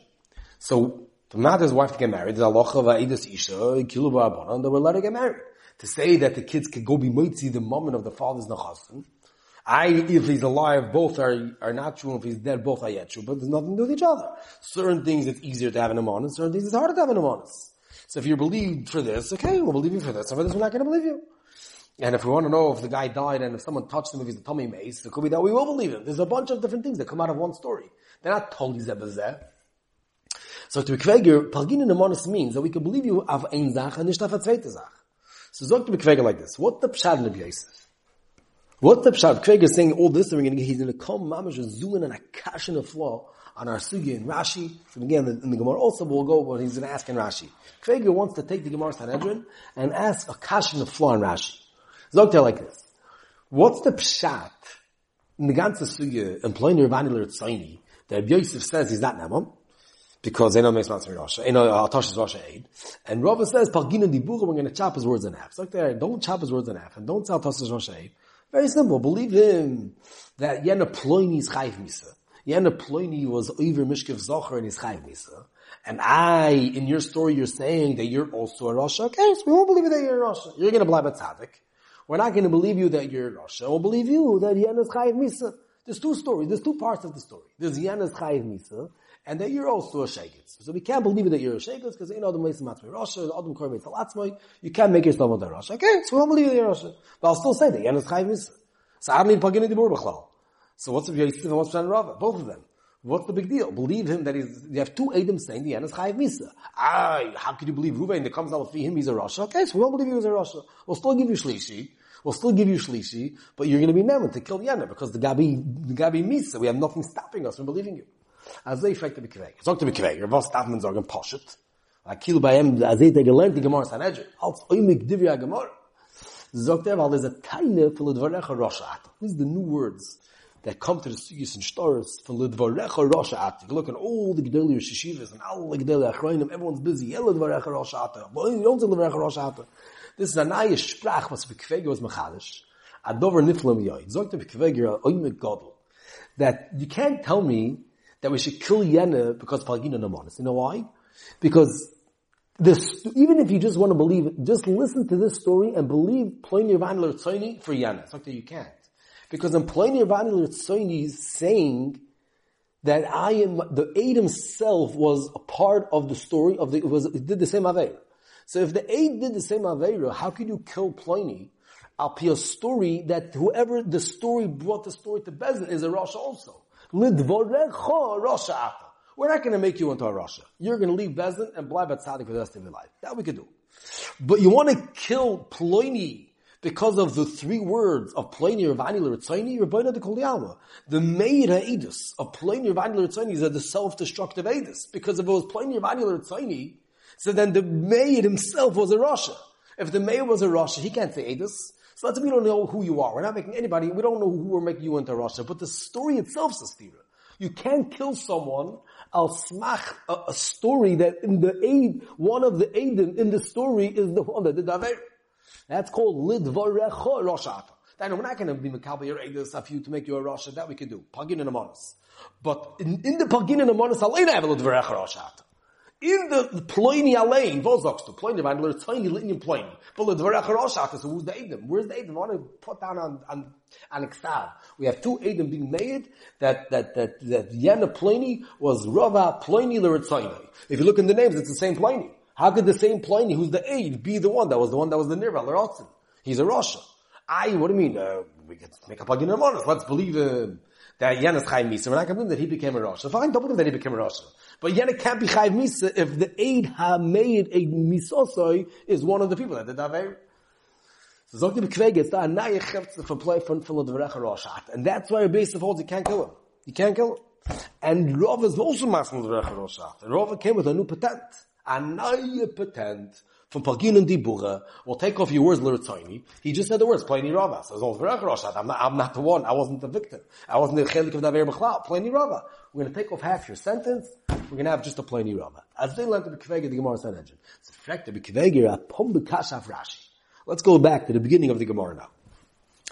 So, to matter his wife to get married, the Allah of Isha, Kilu Ba'abanan, that will let her get married. To say that the kids could go be mitzi the moment of the father's nachasim, I, if he's alive, both are, are not true. If he's dead, both are yet true. But there's nothing to do with each other. Certain things it's easier to have an a honest, certain things it's harder to have an a honest. So if you're believed for this, okay, we'll believe you for this. And for this, we're not to believe you. And if we want to know if the guy died and if someone touched him, if he's a tummy mace, it could be that we will believe him. There's a bunch of different things that come out of one story. They're not totally zebazeh. So to kveger, Palgin in the means that we can believe you of ein Zach and nicht auf a zweite Zach. So to be kveger like this. What the pshad the Yosef? What the Pshat Craig is saying all this, and we're going to, he's going to come, mamash, and zoom in on a kash in the floor on our sugi and Rashi. So again, in the Gemara also we'll go, but he's going to ask in Rashi. Craig wants to take the Gemara Sanhedrin and ask a kash in the floor on Rashi. Zogter like this. What's the Pshat in the ganze sugi, employing Ravani L'Ritzaini, that Yosef says he's not Nemam, because they know makes Matzah Rasha. Know, uh, Atash's Rasha aid. And Rava says, Palgina Dibura, we're going to chop his words in half. So like there, don't chop his words in half, and don't tell Atash's Rasha aid. Very simple. Believe him that Yena Ploini is Chayv Misa. Yena Ploini was over Mishkev Zocher and is Chayv Misa. And I, in your story, you're saying that you're also a Rasha. Okay, so we won't believe that you're a Rasha. You're going to blab a tzaddik. We're not going to believe you that you're a Rasha. We'll believe you that Yena is Chayv Misa. There's two stories. There's two parts of the story. There's Yena is Chayv Misa, and that you're also a shegitz. So we can't believe that you're a shegitz because know the Meisim Matzmei Rasha, the Adam Kor Meitzal You can't make yourself a Rasha. Okay, so we don't believe that you're a Rasha. But I'll still say that Yen is Misa. So I mean Pagini Dibur B'chlal. So what's the Yosef and what's Shan Rava? Both of them. What's the big deal? Believe him that he's, you have two Adam saying the end Chayiv Misa. Ah, how could you believe Ruvain that comes out with him, he's a Rasha? Okay, so we don't believe he was a Rasha. We'll still give you Shlishi. We'll still give you Shlishi, but you're going to be never to kill Yana because the Gabi, the Gabi Misa, we have nothing stopping us from believing you. As they fake to be kveg. Sag to be kveg. Was darf man sagen poshet? A kill by him as they gelernt die Gemara Sanhedrin. Als oimik divya Gemara. Sagt er, weil there's a tiny for Lidvarecha Rasha These are the new words that come to the Sugis and Stars for Lidvarecha Rasha At. You look at all the Gedali Shishivas and all the Gedali Achroinim, everyone's busy. El Lidvarecha Rasha At. But you don't say Lidvarecha. This is a naya sprach, was Bekvegi was Mechadish. Adover Niflam Yoid. Sagt er Bekvegi, Oimik Godel. That you can't tell me that we should kill Yena because Palgina Namanis. You know why? Because this, even if you just want to believe it, just listen to this story and believe Pliny Vanler Tzoni for Yana. Something you can't. Because in Pliny Vanler Tzoni is saying that I am, the aid himself was a part of the story of the, it was, it did the same Aveira. So if the aid did the same Aveira, how could you kill Pliny? Be a story that whoever the story brought the story to Bezin is a Rosh also. We're not going to make you into a Rasha. You're going to leave Bezin and blab at Tzaddik for the rest of your life. That we could do. But you want to kill Ploini because of the three words of Ploini, Ravani, L'Ritzaini, Rabbeinu de Kol The Meir Ha'edus of Ploini, Ravani, L'Ritzaini is the self-destructive Edus. Because if it was Ploini, Ravani, L'Ritzaini, so then the Meir himself was a Rasha. If the Meir was a Rasha, he can't say Edus. So that's we don't know who you are. We're not making anybody, we don't know who we're making you into Rasha. But the story itself is a You can't kill someone al smach a, a, story that in the aid, one of the aidim in the story is the one that did Aver. That's called lidvarecha roshata. Then we're not going to be mekabel your edus of you to make you a rosha. That we can do. Pagin and amonis. But in, in the pagin and amonis, alein have a lidvarecha roshata in the ploini alein, vozokst to ploini van ler tiny linyan ploini. But the dvarach roshat so who's the Edom? Where's the Edom? I want to put down on on on Excel. We have two Edom being made that that that that Yena ploini was Rava ploini ler If you look in the names, it's the same ploini. How could the same ploini, who's the aid, be the one that was the one that was the nirva ler He's a Rasha. I, what do you mean? Uh, we can make up a. Let's believe him that Yenas Chaim Misa. We're not going that he became a Rasha. Fine, don't believe that he became a Rasha. But it can't be Chayv Misa if the aid ha made a Misosoi is one of the people that did Aver. Eh? So Zogdi B'Kveg, it's the Anaya Chefz from play from the Verecha Roshat. And that's why of holds you can't kill him. You can't kill him. And Rov is also masking the Verecha Roshat. Rov came with a new patent. Anaya patent from Pagin and Dibura, we'll take off your words tiny. He just said the words, Pliny Rava. So I'm not, I'm not the one. I wasn't the victim. I wasn't the chelik of Daver B'chlal. Pliny Rava. We're going to take off half your sentence. We're going to have just a Pliny Rava. As they learned to be Kvega, the Gemara said engine. So fact to be Kvega, a Pum Rashi. Let's go back to the beginning of the Gemara now.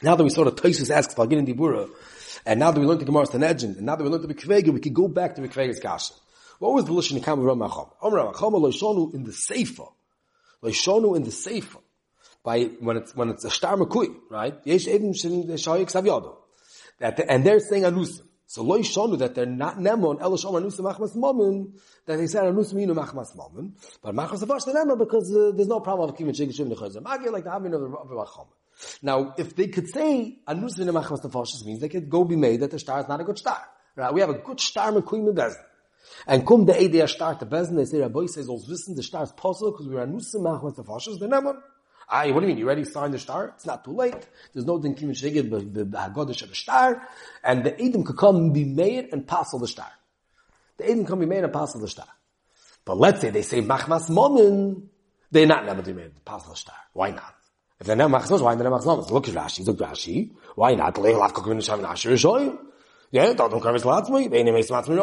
Now that we saw the Toisus asks and Dibura, and now that we learned the Gemara Sanhedrin, and now that we learned the Kvega, we can go back to the Kvega's Kasha. What was the Lishon Ikam of Ramacham? Om Ramacham, Loishonu in the Sefer. Leishonu in the Sefer, by, when it's, when it's a star makui, right? Yesh Eden Shin Shayik Savyado. And they're saying anusim. So loy shonu that they're not nemon el shom anusim machmas momen that they said anusim yinu machmas momen but machmas avash the nemon because uh, there's no problem of kivin shig shim nechazim like the having of the Racham. Now if they could say anusim yinu machmas nefashis means they could go be made that the star is not a good star. Right? We have a good star mekuim in and kum de ide start the business, they say Rabbi says, "Os wissen the start is possible because we are nusse machen with the fashos the nemon." Ah, what do you mean? You already signed the star? It's not too late. There's no din kimin sheged b'hagodish of the star, and the edim could come and be made and passel the star. The edim can be made and passel the star. But let's say they say machmas momen, they're not never to be made passel the star. Why not? If they're not machmas, why not machmas? Look at Rashi, look Rashi. Why not? Leil avkok min asher shoyim. Yeah, don't come as latzmi. They name is latzmi.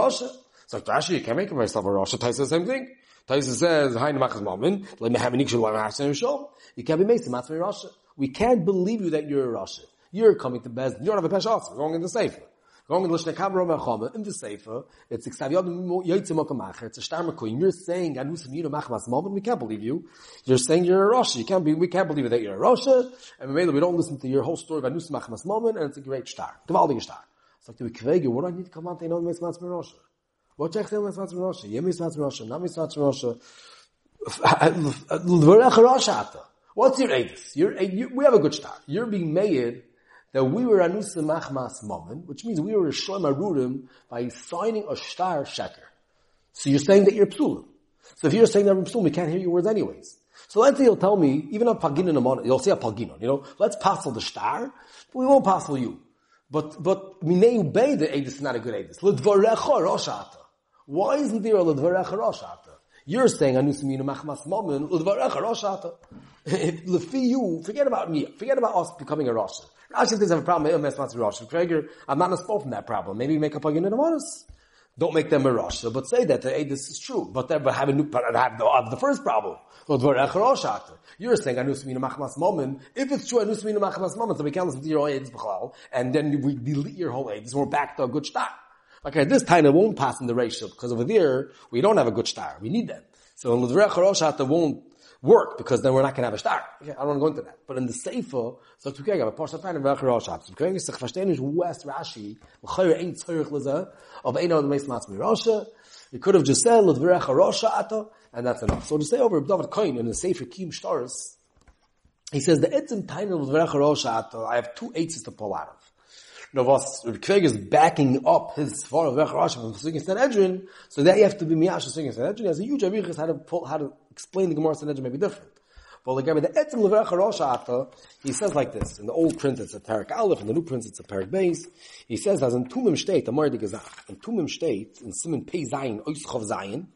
So Rashi, can't make myself a Rosh. Taisa the same thing. Taisa says, "Hain machas mamin, let me have an ikshul la'mahasin shol." You can't be made matzmi Rosh. We can't believe you that you're a Rosh. You're coming to Bez. You don't have a pesha You're going in the sefer. Going in the Lishna Kabra Mechama, in the Sefer, it's Iksav Yod Yotzim Okamacher, it's a Shtar Mekoyim. You're saying, Anusim Yinu Machmas Moment, we can't believe you. You're saying you're a Rosh. You can't be, we can't believe that you're a Rosh. And we don't listen to your whole story of Anusim Machmas Moment, and it's a great Shtar. Gewaldige Shtar. So, to be Kvege, what do I need to come out to know Mitzvah Rosh? Checks in with Mitzvah Rosh? Yem Mitzvah Rosh, not Mitzvah Rosh. L'varech Rosh Ata. What's your edus? We have a good start. You're being made that we were anusa machmas moment, which means we were a shlem arudim by signing a star sheker. So you're saying that you're psulim. So if you're saying that you're psulim, we can't hear your words anyways. So let's say you'll tell me, even on pagin in a you'll say a pagin, you know, let's passel the star, but we won't passel you. But, but, mineu bay the edus is not a good edus. L'dvarecha rosh ata. Why isn't there a l'dvarecha roshata? You're saying anusiminu machmas momen l'dvarecha roshata. Lefi you, forget about me, forget about us becoming a rosh. Rashi doesn't have a problem. Maybe I'm rosh. I'm not a from that problem. Maybe make up a in the manas. Don't make them a rosh. But say that hey, this is true. But then have a new, but have the, have the first problem. You're saying anusiminu machmas momen. If it's true anusiminu machmas momen, so we can't listen to your aids and then we delete your whole aids. We're back to a good start. Okay, this it won't pass in the ratio because over there we don't have a good star. We need that. So in Roshata won't work because then we're not going to have a star. Okay, I don't want to go into that. But in the Sefer, so to kega, but Pasha Taina L'drech Roshata. So kega sich verstehen is West Rashi, l'chayr ein tzorich leza, of ein od meis matzmi Rosha. You could have just said L'drech Roshata, and that's enough. So to say over David Koin in the Sefer Kim Stars, he says the etzim Taina L'drech Roshata, I have two eights to pull out of know, was Kveg is backing up his Svar of Rashi from Sukkot Sanhedrin, so that you have to be Miyash Sukkot Sanhedrin. As a huge Abichis, how to pull, how to explain the Gemara Sanhedrin may be different. But like the Etzim Levech Rosh he says like this, in the old print it's a Tarik Aleph, in the new print it's a Tarik Beis, he says, as in Tumim State, the Mordig Gezach, in Tumim State, in Simon Pei Zayin, Oischov Zayin,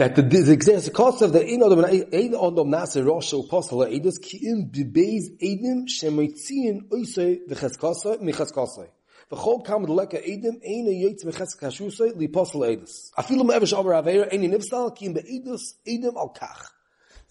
that the, the, the cost of the ein odom ein odom nase rosh apostle edus ki im bebeis edim shemoitziin oisei v'cheskosei micheskosei. V'chol kam the leka edim ein yitz micheskashusei li apostle edus. Afilu me'evish over aveira ein nivstal ki im beedus edim al kach.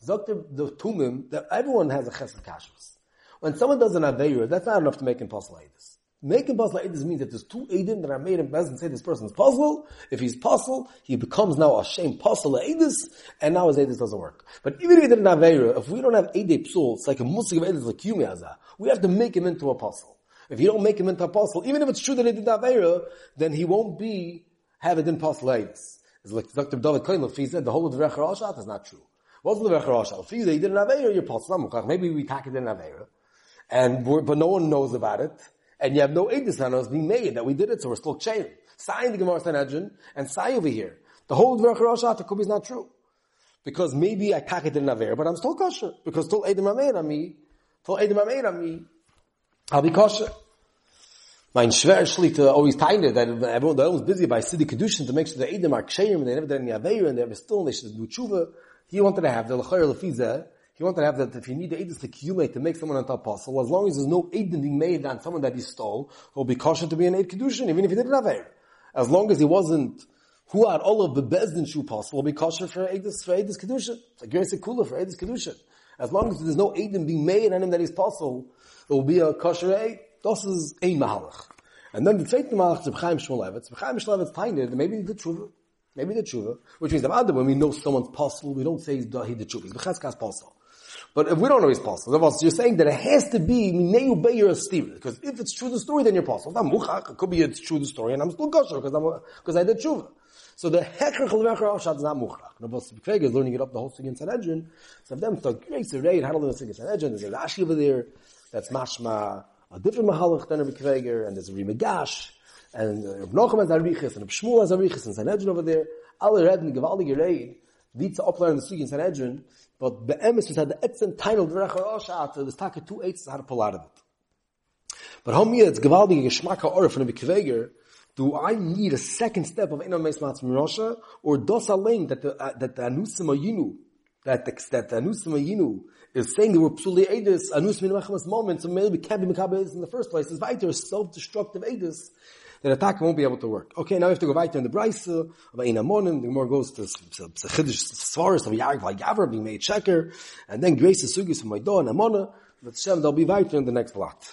Zok the, the tumim that everyone has a cheskashus. When someone does an aveira, that's not enough to make apostle edus. Making puzzle Eidus means that there's two Eidim that are made in Bezin say this person is puzzle. If he's puzzle, he becomes now a shame puzzle Eidus, and now his Eidus doesn't work. But even if he didn't have if we don't have Eidei Psul, it's like a Musik of Eidus like Yumiyaza, we have to make him into a puzzle. If you don't make him into a puzzle, even if it's true that he didn't have Eira, then he won't be, have it in puzzle Eidus. It's like Dr. David Koin, if he said the whole of the Recher Ashat is not true. What's the Recher Ashat? If he didn't have Eira, you're puzzle. Maybe we take it in have Eira. And, but no one knows about it and you have no edus on us being made that we did it, so we're still chain. Sign the Gemara Sanhedrin and sign over here. The whole Dvar Rosh could be not true. Because maybe I it in Naver, but I'm still kosher. Because till Edim on me, till Edim on me, I'll be kosher. Mein schwer Shlita always tiny that everyone, they're always busy by city Kedushin to make sure the Edim are ksherim and they never did any Aveir and they're still and they should do tshuva. He wanted to have the L'chayr Lefiza, he want to have that if you need the Edis to accumulate to make someone an apostle, as long as there's no Edin being made on someone that he stole, he'll be cautious to be an Eid Kedushin, even if he didn't have Eir. As long as he wasn't who are all of the Bezdin Shu will be kosher for Edis, for Edis Kedushin. A great Kula for Edis Kedushin. As long as there's no Edin being made on him that he's possible, it will be a kosher Eid. This is a Mahalach. And then the second Mahalach is Chaim Shmulevitz. Chaim Shmulevitz tiny, maybe the Tshuva. Maybe the Tshuva. Which means that when we know someone's possible, we don't say he's the Tshuva. He's the Cheskas possible. But if we don't know he's possible, you're saying that it has to be Mineu Beir Steve. Because if it's true the story, then you're possible. I'm Muchach, it could be it's true the story, and I'm still kosher because I did Tshuva. So the Hecher Chalvecher Oshat is not Muchach. Now, but Kveg is learning it up the whole Sugin Sanhedrin. So of them thought, great, so Ray, how to learn the Sugin Sanhedrin. There's a Rashi over there that's mashma, a different Mahalach than Rabbi Kveger, and there's a Rimagash, and uh, Rabbi Nochem has Arichis, and Rabbi Shmuel has Arichis, and Sanhedrin over there. Alle reden gewaltige Reid, wie zu oplearen the Sugin Sanhedrin, but the emes had the etzen title Verachar Oshat, there's taka two eights of it. But how mir it's gewaltige Geschmack or from the Kveger, do I need a second step of Inam Meis Matz Mirosha, or dos alein that the, uh, that the Anusim Ayinu, that the, that the Anusim Ayinu is saying that we're psuli edis, Anus Min Mechamas moment, so maybe can't be Mekabah in the first place, is weiter self-destructive edis, that attack won't be able to work. Okay, now we have to go weiter in the Brisa, of Ein Amonim, the more goes to Chidish Svaris of Yagv Yavar being made checker, and then Grace the Sugis of Maidon, and Amona, but Shem, they'll be weiter in the next block.